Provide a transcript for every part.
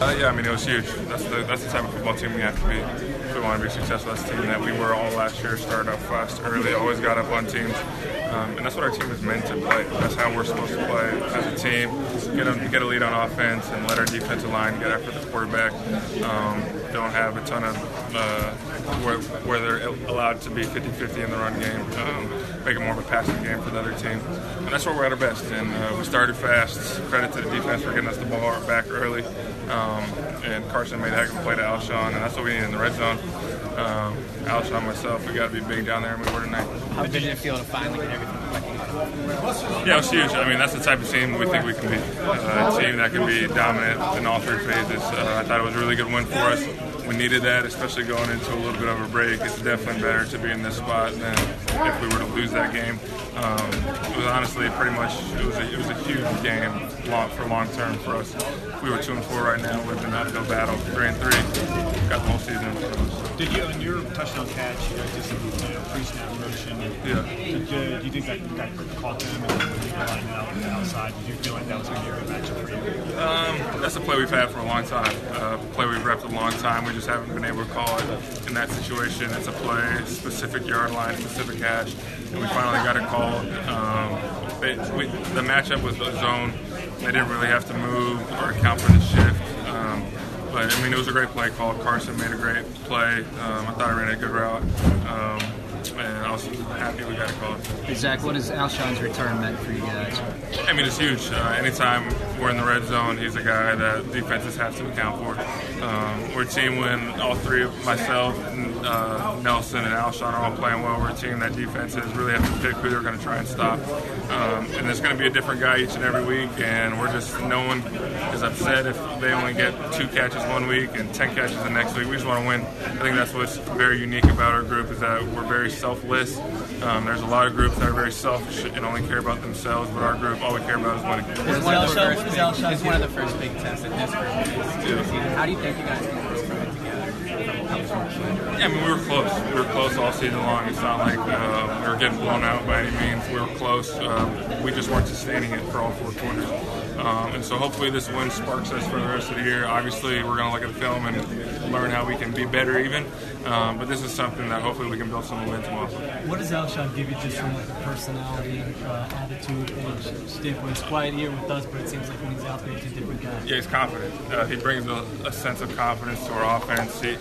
Uh, yeah, I mean, it was huge. That's the that's the type of football team we have to be if we want to be successful as a team that we were all last year. Started off fast early, always got up on teams. Um, and that's what our team is meant to play. That's how we're supposed to play as a team. Get a, get a lead on offense and let our defensive line get after the quarterback. Um, don't have a ton of uh, where, where, they're allowed to be 50-50 in the run game. Um, make it more of a passing game for the other team. And that's where we're at our best. And uh, we started fast. Credit to the defense for getting us the ball back early. Um, and Carson made a heck of a play to Alshon, and that's what we need in the red zone. Um, Alshon, myself, we got to be big down there, and we were tonight. How did it feel to finally get everything clicking? Yeah, it was huge. I mean, that's the type of team we think we can be. Uh, a team that can be dominant in all three phases. Uh, I thought it was a really good win for us we needed that, especially going into a little bit of a break. It's definitely better to be in this spot than if we were to lose that game. Um, it was honestly pretty much it was a, it was a huge game long, for long term for us. If we were two and four right now, we've been uphill battle. Three and three, got the whole season. Did you on your touchdown catch? You did some you know, pre-snap motion. Yeah. Did you, do you think that guy caught them and when you line out on the outside? Did you feel like that was going to be a matchup for you? Um, that's a play we've had for a long time. Uh, play we've repped a long time. We just haven't been able to call it in that situation. It's a play, specific yard line, specific hash, and we finally got it called. Um, they, we, the matchup was the zone. They didn't really have to move or account for the shift. Um, but I mean, it was a great play call. Carson made a great play. Um, I thought I ran a good route. And I was happy we got a call. Zach, what has Alshon's return meant for you guys? I mean, it's huge. Uh, anytime we're in the red zone, he's a guy that defenses have to account for. Um, we're a team when all three of myself, uh, Nelson, and Alshon are all playing well. We're a team that defenses really have to pick who they're going to try and stop. Um, and there's going to be a different guy each and every week, and we're just, no one is upset if they only get two catches one week and 10 catches the next week. We just want to win. I think that's what's very unique about our group is that we're very selfless. Um, there's a lot of groups that are very selfish and only care about themselves, but our group, all we care about is winning. Is one, of the first big, is one of the first big tests that this group is. How do you think you guys can grow from it together? Yeah, I mean, we were close. We were close all season long. It's not like uh, we were getting blown out by any means. We were close. Um, we just weren't sustaining it for all four quarters. Um, and so hopefully this win sparks us for the rest of the year. Obviously, we're going to look at the film and learn how we can be better even. Um, but this is something that hopefully we can build some momentum off of. What does Alshon give you just from like a personality, uh, attitude, age standpoint? He's quiet here with us, but it seems like when he's out there, he's a different guy. Yeah, he's confident. Uh, he brings a, a, sense of confidence to our offense. He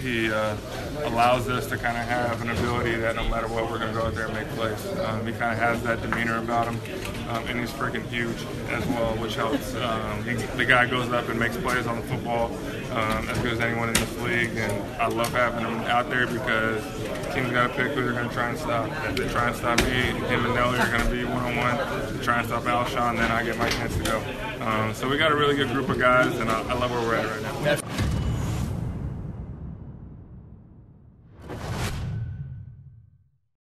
he uh, allows us to kind of have an ability that no matter what, we're going to go out there and make plays. Um, he kind of has that demeanor about him, um, and he's freaking huge as well, which helps. Um, he, the guy goes up and makes plays on the football um, as good as anyone in this league, and I love having him out there because teams got to pick who they're going to try and stop. If they try and stop me, him and Nelly are going to be one-on-one. Try and stop Alshon, then I get my chance to go. Um, so we got a really good group of guys, and I, I love where we're at right now.